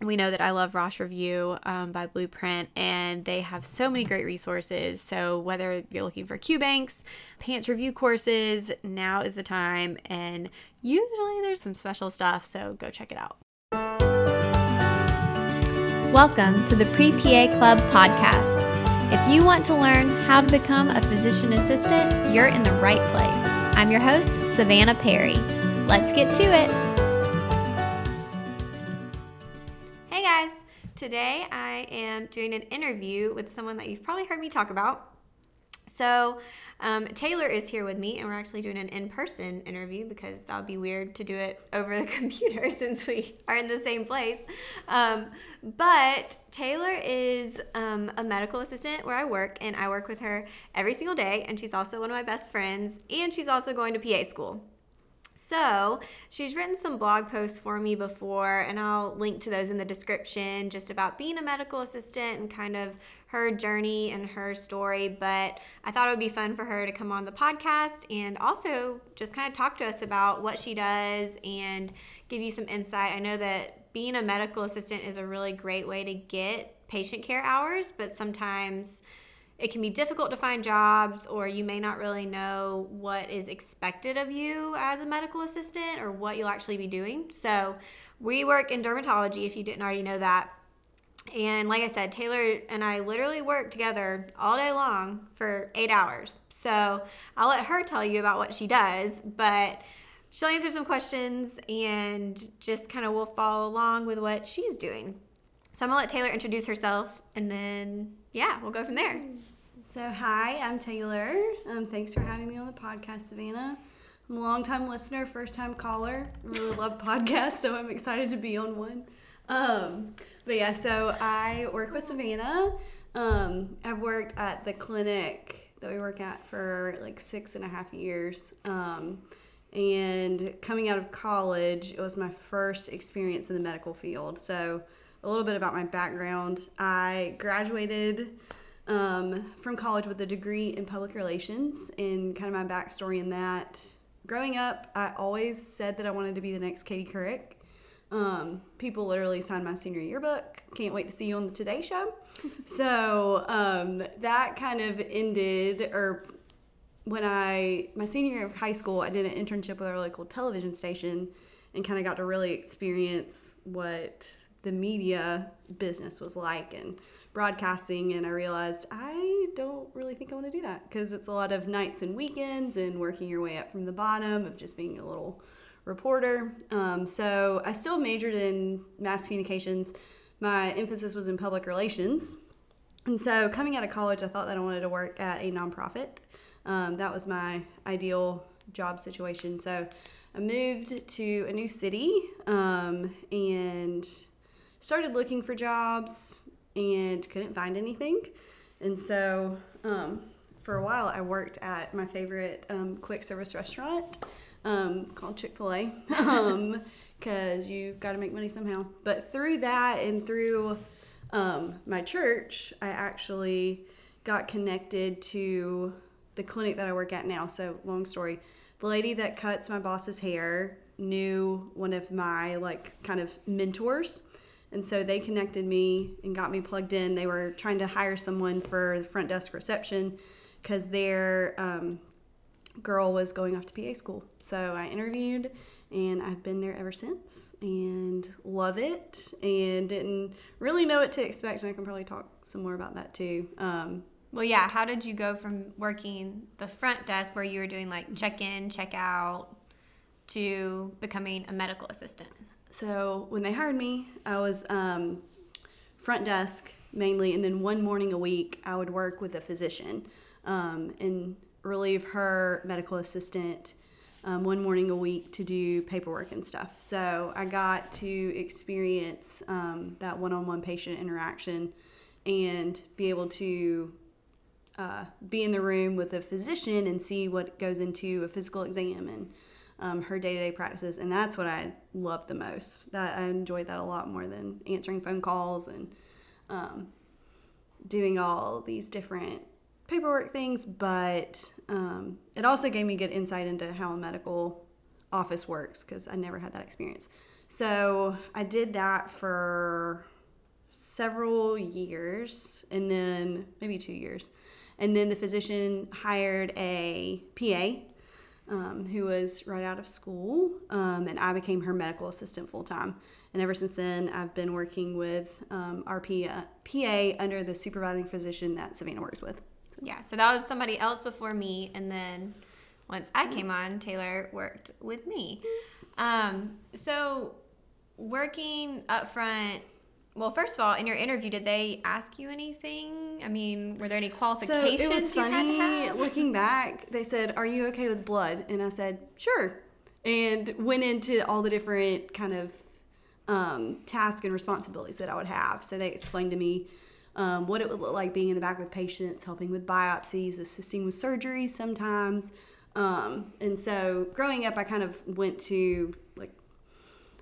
we know that I love Rosh Review um, by Blueprint, and they have so many great resources. So, whether you're looking for Q banks, PANCE review courses, now is the time. And usually there's some special stuff, so go check it out. Welcome to the Pre PA Club podcast. If you want to learn how to become a physician assistant, you're in the right place. I'm your host, Savannah Perry. Let's get to it. Today I am doing an interview with someone that you've probably heard me talk about. So, um, Taylor is here with me, and we're actually doing an in person interview because that would be weird to do it over the computer since we are in the same place. Um, but Taylor is um, a medical assistant where I work, and I work with her every single day, and she's also one of my best friends, and she's also going to PA school. So, she's written some blog posts for me before, and I'll link to those in the description just about being a medical assistant and kind of her journey and her story. But I thought it would be fun for her to come on the podcast and also just kind of talk to us about what she does and give you some insight. I know that being a medical assistant is a really great way to get patient care hours, but sometimes it can be difficult to find jobs or you may not really know what is expected of you as a medical assistant or what you'll actually be doing. So, we work in dermatology if you didn't already know that. And like I said, Taylor and I literally work together all day long for eight hours. So I'll let her tell you about what she does, but she'll answer some questions and just kind of will follow along with what she's doing. So I'm gonna let Taylor introduce herself and then, yeah, we'll go from there. So, hi, I'm Taylor. Um, thanks for having me on the podcast, Savannah. I'm a long-time listener, first-time caller. I really love podcasts, so I'm excited to be on one. Um, but yeah, so I work with Savannah. Um, I've worked at the clinic that we work at for like six and a half years. Um, and coming out of college, it was my first experience in the medical field. So, a little bit about my background. I graduated um, from college with a degree in public relations and kind of my backstory in that. Growing up, I always said that I wanted to be the next Katie Couric. Um, people literally signed my senior yearbook. Can't wait to see you on the Today Show. so um, that kind of ended, or when I, my senior year of high school, I did an internship with our local television station and kind of got to really experience what the media business was like and broadcasting and I realized I don't really think I want to do that because it's a lot of nights and weekends and working your way up from the bottom of just being a little reporter. Um, so I still majored in mass communications. My emphasis was in public relations. And so coming out of college, I thought that I wanted to work at a nonprofit. Um, that was my ideal job situation. So I moved to a new city um, and started looking for jobs, and couldn't find anything. And so um, for a while, I worked at my favorite um, quick service restaurant um, called Chick fil A because um, you've got to make money somehow. But through that and through um, my church, I actually got connected to the clinic that I work at now. So, long story. The lady that cuts my boss's hair knew one of my like kind of mentors and so they connected me and got me plugged in. They were trying to hire someone for the front desk reception because their um, girl was going off to PA school. So I interviewed and I've been there ever since and love it and didn't really know what to expect. And I can probably talk some more about that too. Um, well, yeah. How did you go from working the front desk where you were doing like check in, check out, to becoming a medical assistant? So when they hired me, I was um, front desk mainly, and then one morning a week I would work with a physician um, and relieve her medical assistant um, one morning a week to do paperwork and stuff. So I got to experience um, that one-on-one patient interaction and be able to uh, be in the room with a physician and see what goes into a physical exam and um, her day-to-day practices and that's what i loved the most. That i enjoyed that a lot more than answering phone calls and um, doing all these different paperwork things but um, it also gave me good insight into how a medical office works because i never had that experience. So i did that for several years and then maybe two years and then the physician hired a pa um, who was right out of school, um, and I became her medical assistant full time. And ever since then, I've been working with um, our PA, PA under the supervising physician that Savannah works with. So. Yeah, so that was somebody else before me, and then once I came on, Taylor worked with me. Um, so working up front well, first of all, in your interview, did they ask you anything? I mean, were there any qualifications? So it was funny. Looking back, they said, "Are you okay with blood?" And I said, "Sure," and went into all the different kind of um, tasks and responsibilities that I would have. So they explained to me um, what it would look like being in the back with patients, helping with biopsies, assisting with surgeries sometimes. Um, and so growing up, I kind of went to like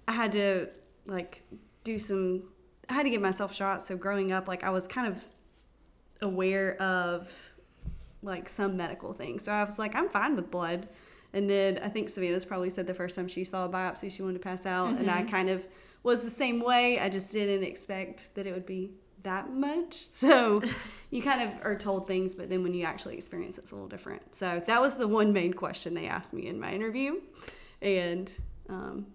I had to like do some I had to give myself shots. So growing up, like I was kind of aware of like some medical things. So I was like, I'm fine with blood. And then I think Savannah's probably said the first time she saw a biopsy, she wanted to pass out. Mm-hmm. And I mm-hmm. kind of was the same way. I just didn't expect that it would be that much. So you kind of are told things, but then when you actually experience it, it's a little different. So that was the one main question they asked me in my interview. And um,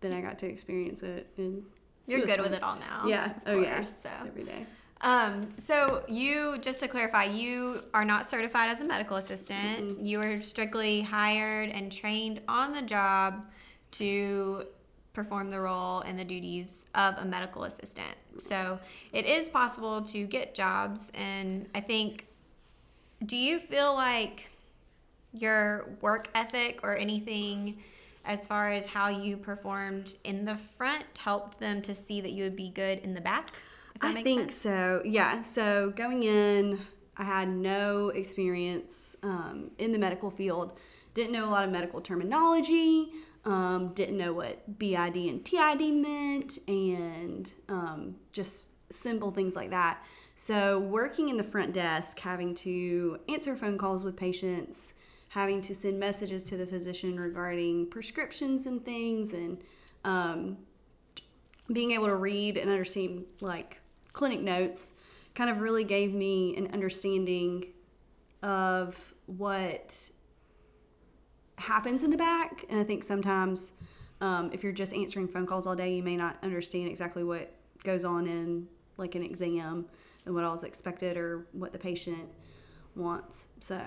then I got to experience it. And you're good with it all now. Yeah. Oh course, yeah. So every day. Um, so you just to clarify, you are not certified as a medical assistant. Mm-hmm. You are strictly hired and trained on the job to perform the role and the duties of a medical assistant. So it is possible to get jobs and I think do you feel like your work ethic or anything as far as how you performed in the front helped them to see that you would be good in the back? I think sense? so. Yeah. So going in, I had no experience um, in the medical field. Didn't know a lot of medical terminology. Um, didn't know what BID and TID meant, and um, just simple things like that. So working in the front desk, having to answer phone calls with patients, having to send messages to the physician regarding prescriptions and things and um, being able to read and understand like clinic notes kind of really gave me an understanding of what happens in the back. And i think sometimes um, if you're just answering phone calls all day you may not understand exactly what goes on in like an exam and what all is expected or what the patient wants. So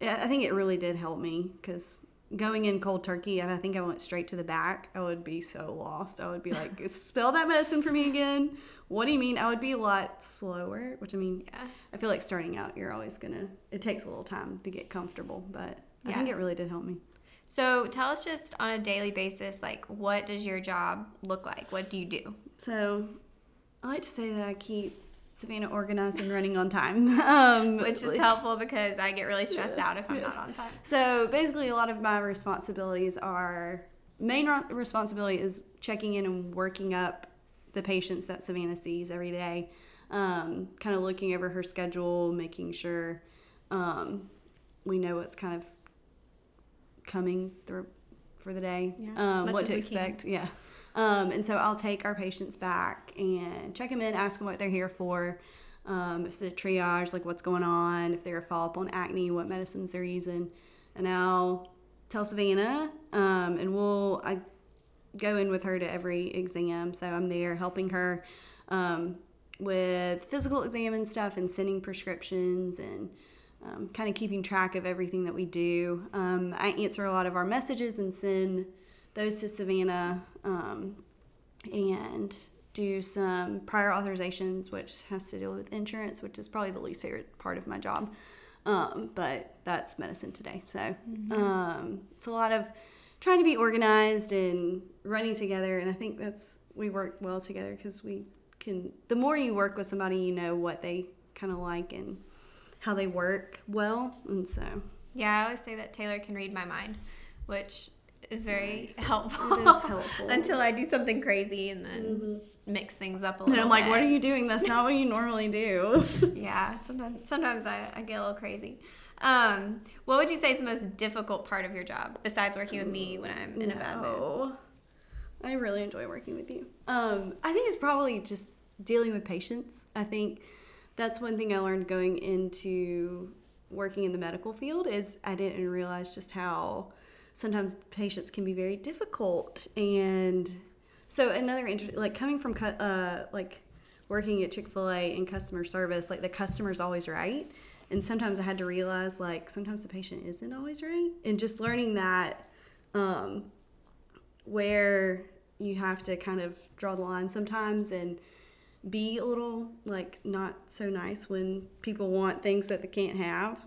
I think it really did help me because going in cold turkey, I think I went straight to the back. I would be so lost. I would be like, spell that medicine for me again. What do you mean? I would be a lot slower, which I mean, yeah. I feel like starting out, you're always going to, it takes a little time to get comfortable, but I yeah. think it really did help me. So tell us just on a daily basis, like, what does your job look like? What do you do? So I like to say that I keep Savannah organized and running on time. Um, Which is helpful because I get really stressed out if I'm yes. not on time. So basically, a lot of my responsibilities are main responsibility is checking in and working up the patients that Savannah sees every day. Um, kind of looking over her schedule, making sure um, we know what's kind of coming through for the day, yeah, um, what to expect. Can. Yeah. Um, and so I'll take our patients back and check them in, ask them what they're here for. Um, if it's a triage, like what's going on, if they're a follow up on acne, what medicines they're using. And I'll tell Savannah, um, and we'll I go in with her to every exam. So I'm there helping her um, with physical exam and stuff, and sending prescriptions and um, kind of keeping track of everything that we do. Um, I answer a lot of our messages and send those to Savannah um, and do some prior authorizations, which has to deal with insurance, which is probably the least favorite part of my job. Um, but that's medicine today. So Mm-hmm. um, it's a lot of trying to be organized and running together. And I think that's, we work well together because we can, the more you work with somebody, you know what they kind of like and how they work well. And so Yeah, I always say that Taylor can read my mind, which is very Nice. helpful. It is helpful. Until I do something crazy and then mix things up a little. and. I'm like, bit. what are you doing? That's not what you normally do. Yeah, sometimes sometimes I, I get a little crazy. Um, what would you say is the most difficult part of your job besides working with me when I'm in a bad mood? I really enjoy working with you. Um, I think it's probably just dealing with patients. I think that's one thing I learned going into working in the medical field is I didn't realize just how sometimes patients can be very difficult. And so another interest like coming from uh, like working at chick-fil-a in customer service like the customer's always right. And sometimes i had to realize like sometimes the patient isn't always right. And just learning that um, where you have to kind of draw the line sometimes and be a little like not so nice when people want things that they can't have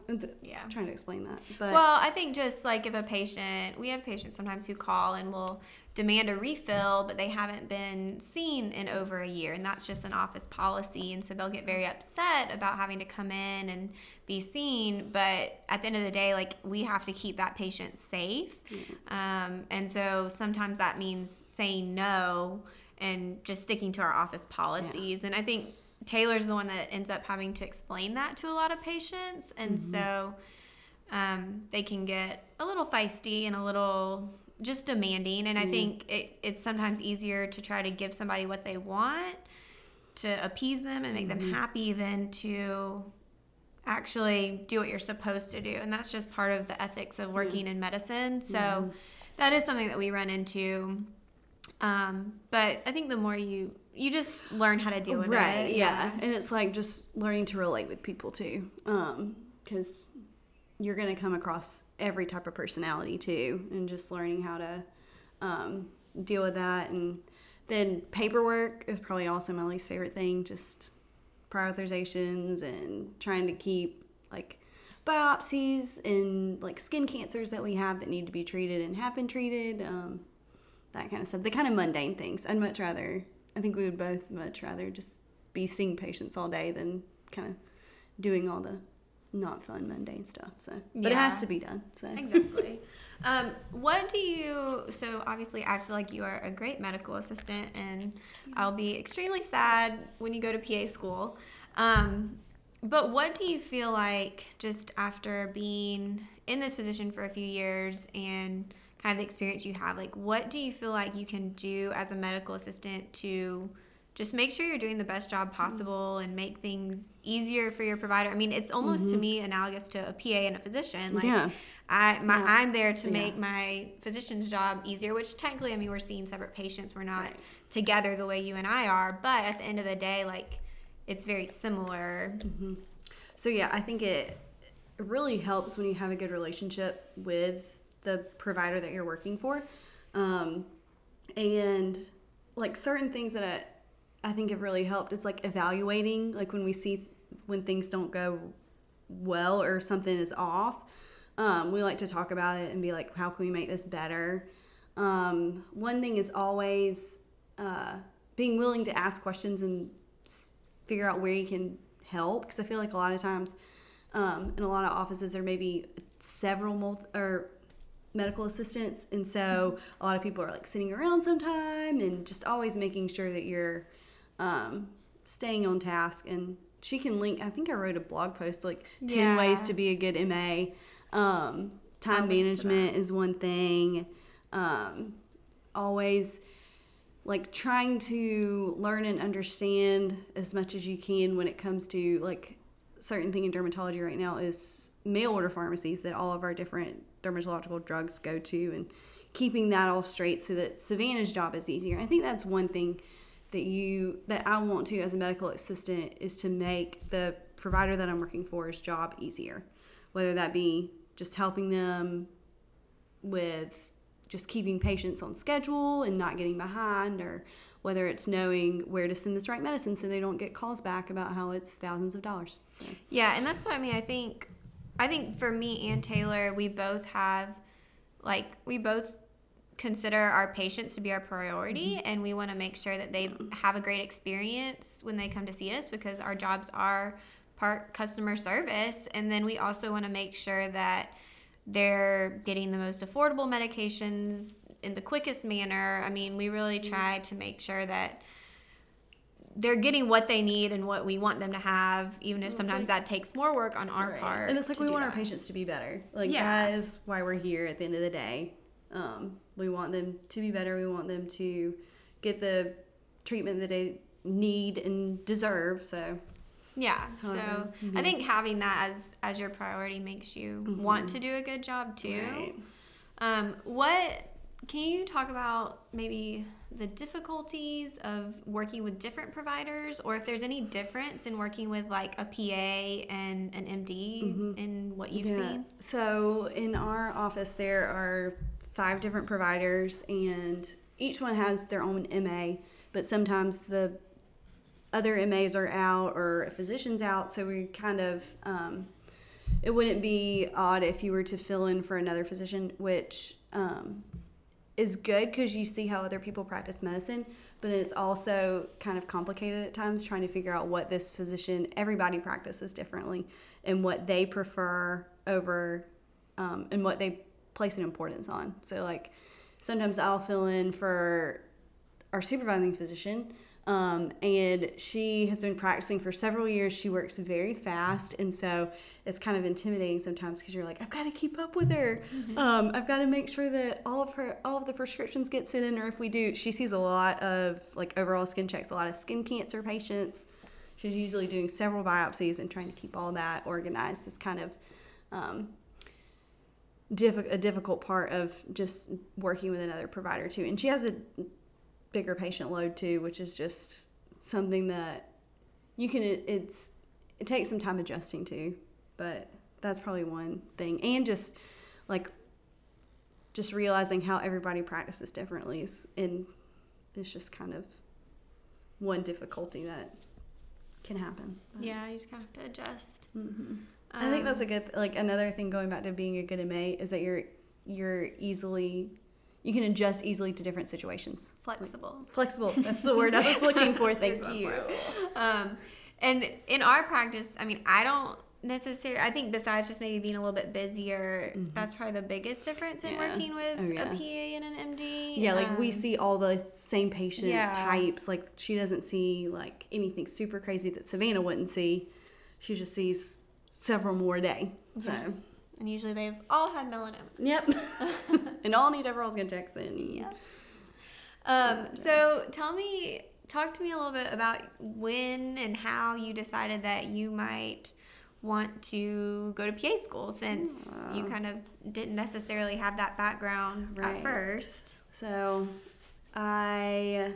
Yeah. I'm trying to explain that but Well, I think just like if a patient, we have patients sometimes who call and will demand a refill, but they haven't been seen in over a year, and that's just an office policy. And so they'll get very upset about having to come in and be seen. But at the end of the day, like we have to keep that patient safe. Um, and so sometimes that means saying no and just sticking to our office policies. And I think Taylor's the one that ends up having to explain that to a lot of patients. And mm-hmm. so um, they can get a little feisty and a little just demanding. And I mm-hmm. think it, it's sometimes easier to try to give somebody what they want to appease them and make them mm-hmm. happy than to actually do what you're supposed to do. And that's just part of the ethics of working in medicine. So that is something that we run into. Um, but I think the more you you just learn how to deal with right it. yeah. and it's like just learning to relate with people too um because you're going to come across every type of personality too and just learning how to um, deal with that and then paperwork is probably also my least favorite thing just prior authorizations and trying to keep like biopsies and like skin cancers that we have that need to be treated and have been treated um, that kind of stuff the kind of mundane things i'd much rather i think we would both much rather just be seeing patients all day than kind of doing all the not fun mundane stuff so but it has to be done so exactly. Um, what do you? So obviously, I feel like you are a great medical assistant, and I'll be extremely sad when you go to PA school. Um, but what do you feel like just after being in this position for a few years and kind of the experience you have? Like, what do you feel like you can do as a medical assistant to just make sure you're doing the best job mm-hmm. possible and make things easier for your provider. I mean, it's almost to mm-hmm. me analogous to a PA and a physician. Like Yeah. I my Yeah. I'm there to Yeah. make my physician's job easier, which technically I mean we're seeing separate patients. We're not Right. together the way you and I are, but at the end of the day, like it's very similar. Mm-hmm. So yeah, I think it really helps when you have a good relationship with the provider that you're working for, um, and like certain things that I, I think have really helped is like evaluating, like when we see when things don't go well or something is off. Um, we like to talk about it and be like, how can we make this better? Um, one thing is always uh, being willing to ask questions and figure out where you can help because I feel like a lot of times um, in a lot of offices there may be several multi- or medical assistants and so a lot of people are like sitting around sometime and just always making sure that you're um, staying on task and she can link I think I wrote a blog post like 10 Yeah. ways to be a good MA um, time I'll management is one thing um, always like trying to learn and understand as much as you can when it comes to like certain thing in dermatology right now is mail order pharmacies that all of our different dermatological drugs go to and keeping that all straight so that Savannah's job is easier. I think that's one thing that you that I want to as a medical assistant is to make the provider that I'm working for's job easier. whether that be just helping them with just keeping patients on schedule and not getting behind, or whether it's knowing where to send this right medicine so they don't get calls back about how it's thousands of dollars. Yeah, and that's what I mean. I think, I think for me and Taylor, we both have, like, we both consider our patients to be our priority, mm-hmm. and we want to make sure that they have a great experience when they come to see us because our jobs are part customer service, and then we also want to make sure that they're getting the most affordable medications in the quickest manner. I mean, we really mm-hmm. try to make sure that they're getting what they need and what we want them to have, even if sometimes that takes more work on our Right. part. And it's like we want our patients to be better. Like Yeah. that is why we're here at the end of the day. Um, we want them to be better. We want them to get the treatment that they need and deserve. So Yeah. So I think having that as as your priority makes you want to do a good job too. Mm-hmm. Right. Um, what can you talk about maybe the difficulties of working with different providers or if there's any difference in working with like a PA and an MD in what you've Mm-hmm. Yeah. seen? So in our office, there are five different providers, and each one has their own MA. But sometimes the other MAs are out or a physician's out, so we kind of um, it wouldn't be odd if you were to fill in for another physician, which um, is good because you see how other people practice medicine, but then it's also kind of complicated at times trying to figure out what this physician, everybody practices differently, and what they prefer over, um, and what they place an importance on. So, like, sometimes I'll fill in for our supervising physician. Um, and she has been practicing for several years. She works very fast, and so it's kind of intimidating sometimes because you're like, I've got to keep up with her. Um, I've got to make sure that all of her, all of the prescriptions get sent in, or if we do, she sees a lot of like overall skin checks, a lot of skin cancer patients. She's usually doing several biopsies and trying to keep all that organized. Is kind of um, diff- a difficult part of just working with another provider too. And she has a bigger patient load too, which is just something that you can. It, it's it takes some time adjusting to, but that's probably one thing. And just like just realizing how everybody practices differently is, and it's just kind of one difficulty that can happen. But- Yeah, you just kind of have to adjust. hmm I think Um, that's a good like another thing going back to being a good MA is that you're you're easily you can adjust easily to different situations. flexible. Flexible. That's the word I was looking for. Thank you. Um, and in our practice, I mean, I don't necessarily. I think besides just maybe being a little bit busier, that's probably the biggest difference in Mm-hmm. Yeah. working with Oh, a. PA and an MD. Yeah, like we Um, see all the same patient yeah. types. Like she doesn't see like anything super crazy that Savannah wouldn't see. She just sees several more a day. So Yeah. And usually they've all had melanoma. yep. and all need overall skin checks and Yeah. Um, so tell me, talk to me a little bit about when and how you decided that you might want to go to PA school since you kind of didn't necessarily have that background Right. at first. So I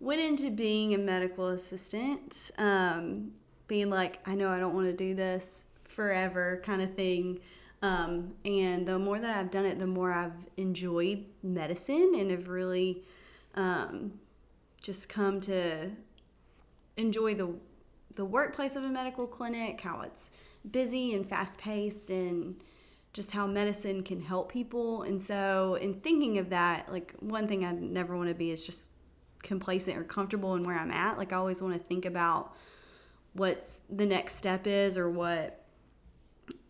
went into being a medical assistant, um, being like, I know I don't want to do this forever kind of thing. Um, and the more that I've done it, the more I've enjoyed medicine and have really um, just come to enjoy the the workplace of a medical clinic, how it's busy and fast paced, and just how medicine can help people. And so, in thinking of that, like one thing I never want to be is just complacent or comfortable in where I'm at. Like I always want to think about what's the next step is or what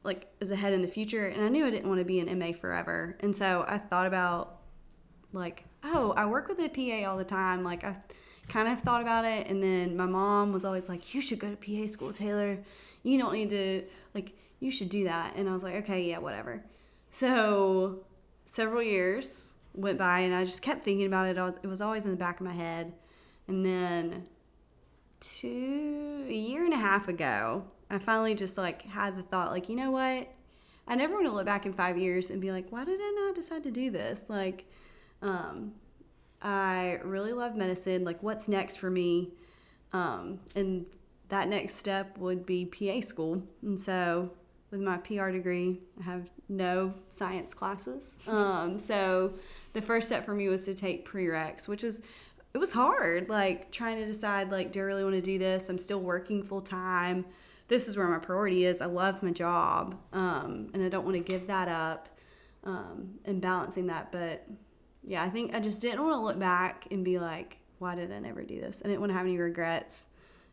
like is ahead in the future. And I knew I didn't want to be an MA forever. And so I thought about like, oh, I work with a PA all the time. Like I kind of thought about it and then my mom was always like, You should go to PA school, Taylor. You don't need to like you should do that. And I was like, Okay, yeah, whatever. So several years went by and I just kept thinking about it. It was always in the back of my head. And then two a year and a half ago, I finally just like had the thought, like, you know what? I never want to look back in five years and be like, why did I not decide to do this? Like, um, I really love medicine. Like, what's next for me? Um, and that next step would be PA school. And so with my PR degree, I have no science classes. Um, so the first step for me was to take prereqs, which was it was hard, like trying to decide like, do I really want to do this? I'm still working full time. This is where my priority is. I love my job, um, and I don't want to give that up. Um, and balancing that, but yeah, I think I just didn't want to look back and be like, why did I never do this? I didn't want to have any regrets.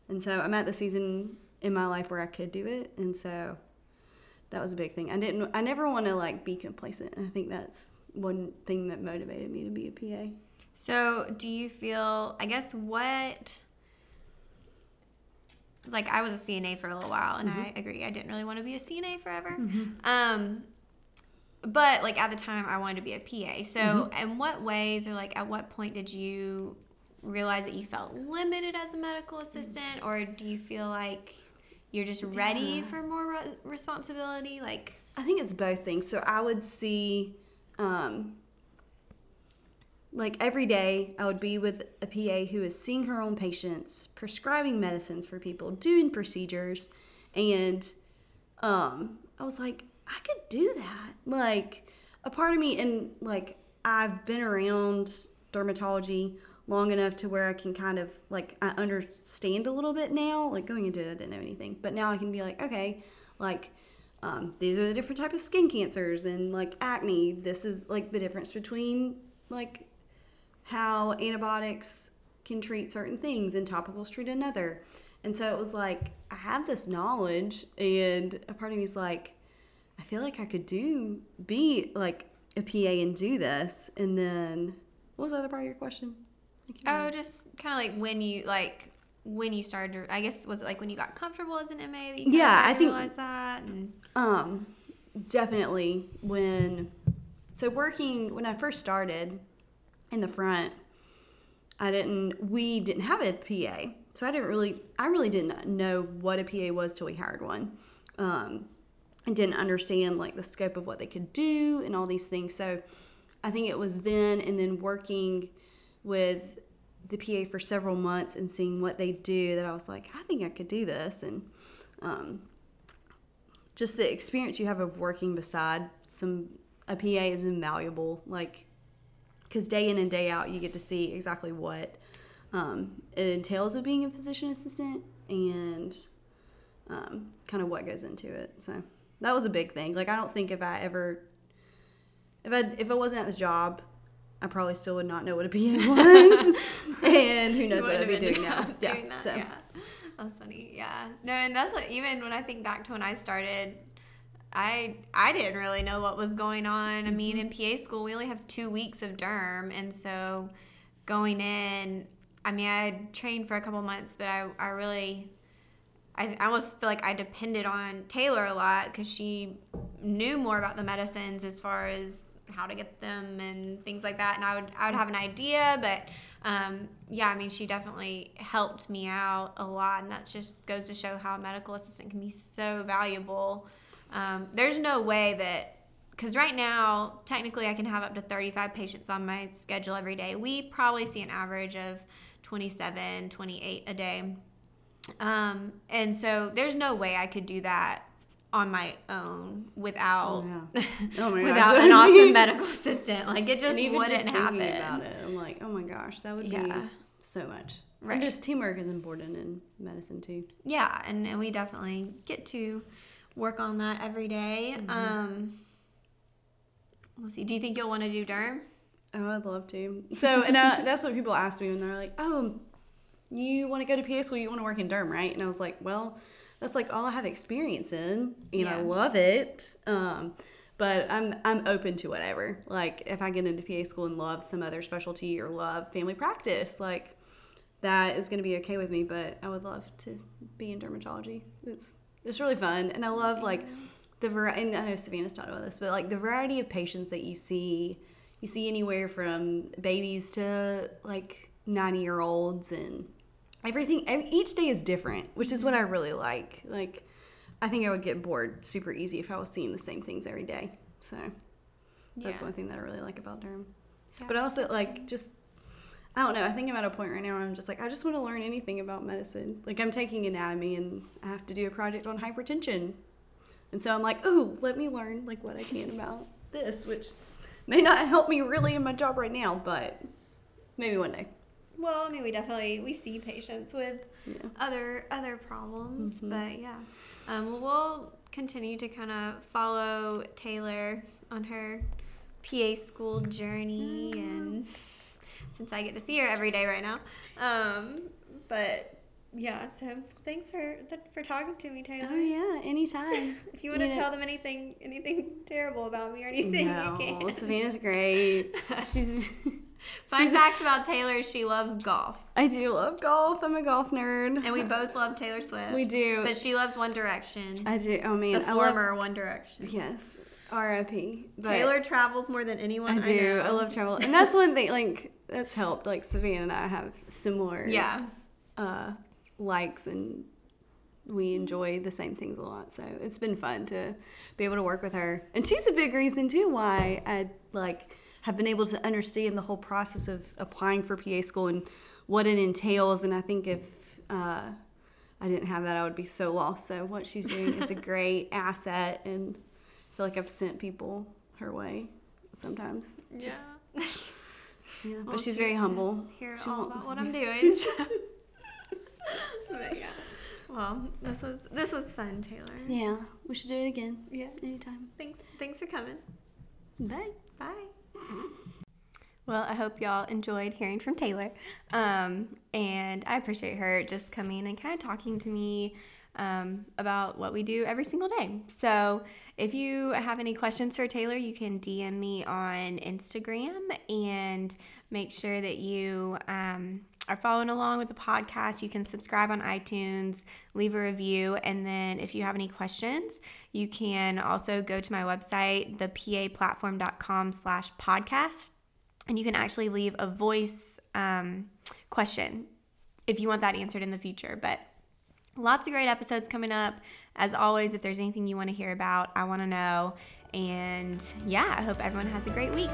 And so I'm at the season in my life where I could do it. And so that was a big thing. I didn't, I never want to like be complacent. I think that's one thing that motivated me to be a PA. So, do you feel, I guess, what, like, I was a CNA for a little while, and I agree, I didn't really want to be a CNA forever. Um, but, like, at the time, I wanted to be a PA. So, in what ways, or like, at what point did you realize that you felt limited as a medical assistant, or do you feel like you're just ready Yeah. for more re- responsibility? Like, I think it's both things. So I would see, um, like every day, I would be with a PA who is seeing her own patients, prescribing medicines for people, doing procedures, and um, I was like, I could do that. Like a part of me, and like I've been around dermatology long enough to where I can kind of like I understand a little bit now. Like going into it, I didn't know anything, but now I can be like, okay, like um, these are the different type of skin cancers and like acne. This is like the difference between like how antibiotics can treat certain things and topicals treat another. And so it was like I have this knowledge, and a part of me is like, I feel like I could do be like a PA and do this. And then what was the other part of your question? Oh, just kind of like when you, like, when you started to, I guess, was it like when you got comfortable as an MA that you Yeah, I think- realize that? And, Um, definitely when so working when I first started in the front, I didn't we didn't have a PA. So I didn't really I really didn't know what a PA was till we hired one. Um and didn't understand like the scope of what they could do and all these things. So I think it was then and then working with the PA for several months and seeing what they do that I was like, I think I could do this and um, just the experience you have of working beside some a PA is invaluable. Like, because day in and day out, you get to see exactly what um, it entails of being a physician assistant and um, kind of what goes into it. So that was a big thing. Like, I don't think if I ever if I if I wasn't at this job, I probably still would not know what a PA was, and who knows what I'd be doing now. Yeah, that, so yeah. That's funny. Yeah. No, and that's what even when I think back to when I started, I I didn't really know what was going on. I mean, in PA school, we only have two weeks of derm, and so going in, I mean, I trained for a couple months, but I I really. I I almost feel like I depended on Taylor a lot because she knew more about the medicines as far as how to get them and things like that. And I would I would have an idea, but um, yeah, I mean, she definitely helped me out a lot, and that just goes to show how a medical assistant can be so valuable. Um, there's no way that because right now technically I can have up to 35 patients on my schedule every day. We probably see an average of 27, 28 a day. Um, and so there's no way I could do that on my own without Yeah. Oh my without an awesome medical assistant. Like it just wouldn't just happen. about it, I'm like, oh my gosh, that would be so much. Right. And just teamwork is important in medicine too. Yeah, and, and we definitely get to work on that every day. Mm-hmm. Um, let's see. Do you think you'll want to do derm? Oh, I'd love to. So, and uh, that's what people ask me when they're like, "Oh, you want to go to PA school? You want to work in derm, right?" And I was like, "Well, that's like all I have experience in, and I love it. Um, but I'm I'm open to whatever. Like, if I get into PA school and love some other specialty or love family practice, like that is going to be okay with me. But I would love to be in dermatology. It's it's really fun, and I love like the variety. And I know Savannah's talked about this, but like the variety of patients that you see, you see anywhere from babies to like ninety year olds, and everything. Each day is different, which is what I really like. Like, I think I would get bored super easy if I was seeing the same things every day. So that's Yeah. one thing that I really like about derm. Yeah. But I also like just I don't know. I think I'm at a point right now where I'm just like I just want to learn anything about medicine. Like I'm taking anatomy and I have to do a project on hypertension. And so I'm like, oh, let me learn like what I can about this, which may not help me really in my job right now, but maybe one day. Well, I mean, we definitely we see patients with Yeah. other other problems, Mm-hmm. but yeah, um, well, we'll continue to kind of follow Taylor on her PA school journey, and since I get to see her every day right now, um, but yeah, so thanks for for talking to me, Taylor. Oh yeah, anytime. If you want to tell them anything anything terrible about me or anything, no, you can. Savannah's great. She's. Fun she's- facts about Taylor she loves golf. I do love golf. I'm a golf nerd. And we both love Taylor Swift. We do. But she loves One Direction. I do. Oh man, the I love. former One Direction. Yes, R.I.P. Taylor travels more than anyone I do. know. I love travel, and that's one thing. Like that's helped. Like Savannah and I have similar. Yeah. uh, likes and we enjoy the same things a lot. So it's been fun to be able to work with her. And she's a big reason too why I like have been able to understand the whole process of applying for PA school and what it entails. And I think if uh, I didn't have that, I would be so lost. So what she's doing is a great asset, and I feel like I've sent people her way sometimes. Just, yeah. yeah. Well, But she's she very humble. Hear She all won't- about what I'm doing. so. but yeah. Well, this was this was fun, Taylor. Yeah, we should do it again Yeah. anytime. Thanks. Thanks for coming. Bye. Bye. Well, I hope y'all enjoyed hearing from Taylor. Um, and I appreciate her just coming and kind of talking to me um, about what we do every single day. So if you have any questions for Taylor, you can DM me on Instagram and make sure that you um, are following along with the podcast. You can subscribe on iTunes, leave a review, and then if you have any questions, you can also go to my website, thepaplatform.com slash podcast, and you can actually leave a voice um, question if you want that answered in the future. But lots of great episodes coming up. As always, if there's anything you want to hear about, I want to know. And yeah, I hope everyone has a great week.